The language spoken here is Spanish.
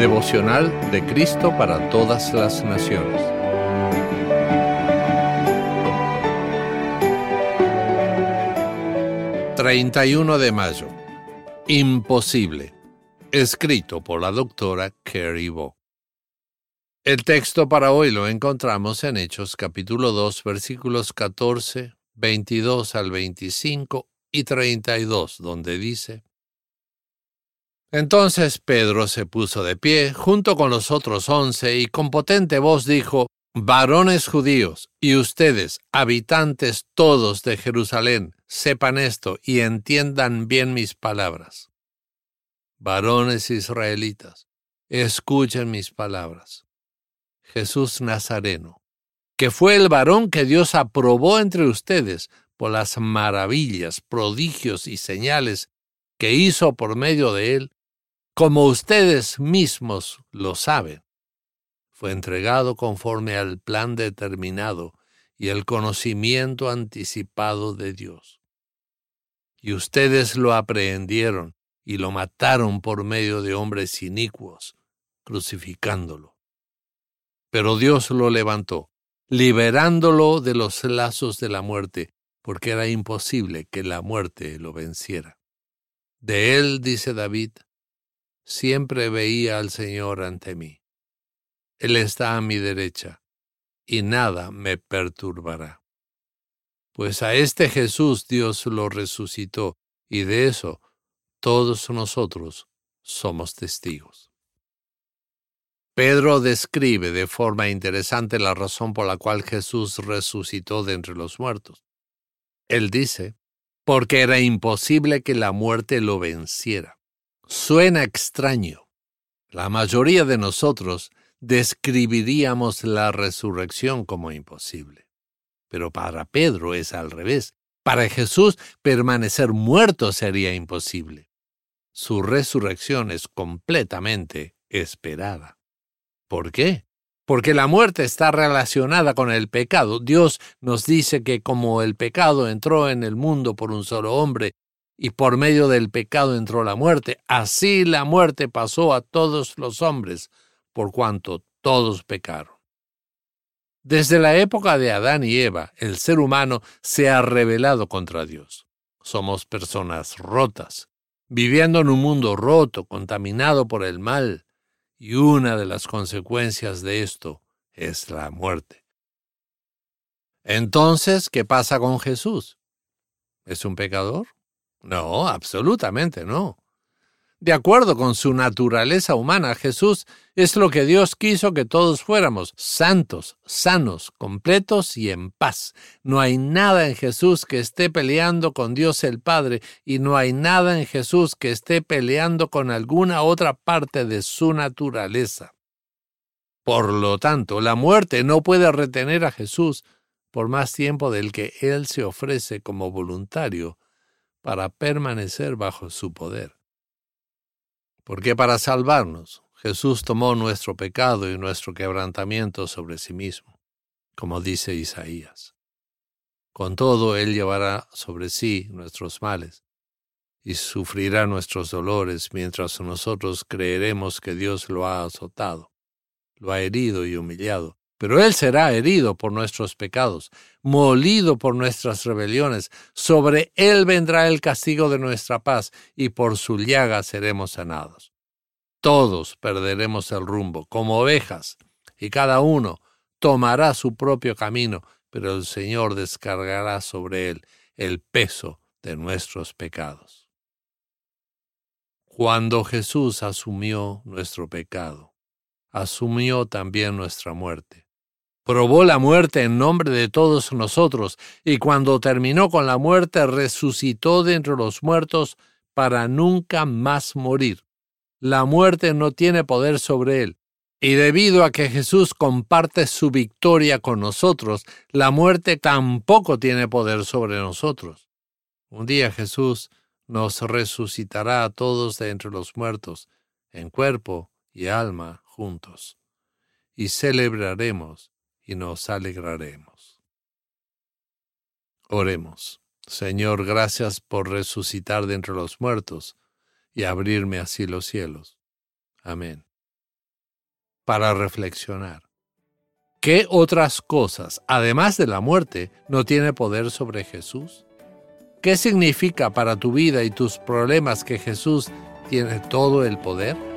Devocional de Cristo para todas las naciones. ...31 de mayo... Imposible... ...escrito por la doctora Carrie Bo. El texto para hoy lo encontramos en Hechos capítulo 2 versículos 14, 22 al 25 y 32, donde dice, Entonces Pedro se puso de pie junto con los otros once y con potente voz dijo, Varones judíos, y ustedes, habitantes todos de Jerusalén, sepan esto y entiendan bien mis palabras. Varones israelitas, escuchen mis palabras. Jesús Nazareno, que fue el varón que Dios aprobó entre ustedes por las maravillas, prodigios y señales que hizo por medio de él, como ustedes mismos lo saben. Fue entregado conforme al plan determinado y el conocimiento anticipado de Dios. Y ustedes lo aprehendieron y lo mataron por medio de hombres inicuos, crucificándolo. Pero Dios lo levantó, liberándolo de los lazos de la muerte, porque era imposible que la muerte lo venciera. De él, dice David, siempre veía al Señor ante mí. Él está a mi derecha, y nada me perturbará. Pues a este Jesús Dios lo resucitó, y de eso todos nosotros somos testigos. Pedro describe de forma interesante la razón por la cual Jesús resucitó de entre los muertos. Él dice, porque era imposible que la muerte lo venciera. Suena extraño. La mayoría de nosotros describiríamos la resurrección como imposible. Pero para Pedro es al revés. Para Jesús permanecer muerto sería imposible. Su resurrección es completamente esperada. ¿Por qué? porque la muerte está relacionada con el pecado. Dios nos dice que como el pecado entró en el mundo por un solo hombre, y por medio del pecado entró la muerte, así la muerte pasó a todos los hombres, por cuanto todos pecaron. Desde la época de Adán y Eva, el ser humano se ha rebelado contra Dios. Somos personas rotas, viviendo en un mundo roto, contaminado por el mal, y una de las consecuencias de esto es la muerte. Entonces, ¿qué pasa con Jesús? ¿Es un pecador? No, absolutamente no. De acuerdo con su naturaleza humana, Jesús es lo que Dios quiso que todos fuéramos, santos, sanos, completos y en paz. No hay nada en Jesús que esté peleando con Dios el Padre y no hay nada en Jesús que esté peleando con alguna otra parte de su naturaleza. Por lo tanto, la muerte no puede retener a Jesús por más tiempo del que Él se ofrece como voluntario para permanecer bajo su poder. Porque para salvarnos, Jesús tomó nuestro pecado y nuestro quebrantamiento sobre sí mismo, como dice Isaías. Con todo, Él llevará sobre sí nuestros males y sufrirá nuestros dolores mientras nosotros creeremos que Dios lo ha azotado, lo ha herido y humillado. Pero Él será herido por nuestros pecados, molido por nuestras rebeliones. Sobre Él vendrá el castigo de nuestra paz, y por su llaga seremos sanados. Todos perderemos el rumbo, como ovejas, y cada uno tomará su propio camino, pero el Señor descargará sobre Él el peso de nuestros pecados. Cuando Jesús asumió nuestro pecado, asumió también nuestra muerte probó la muerte en nombre de todos nosotros, y cuando terminó con la muerte resucitó de entre los muertos para nunca más morir. La muerte no tiene poder sobre él, y debido a que Jesús comparte su victoria con nosotros, la muerte tampoco tiene poder sobre nosotros. Un día Jesús nos resucitará a todos de entre los muertos, en cuerpo y alma juntos, y celebraremos y nos alegraremos. Oremos. Señor, gracias por resucitar de entre los muertos y abrirme así los cielos. Amén. para reflexionar. ¿Qué otras cosas, además de la muerte, no tiene poder sobre Jesús? ¿Qué significa para tu vida y tus problemas que Jesús tiene todo el poder?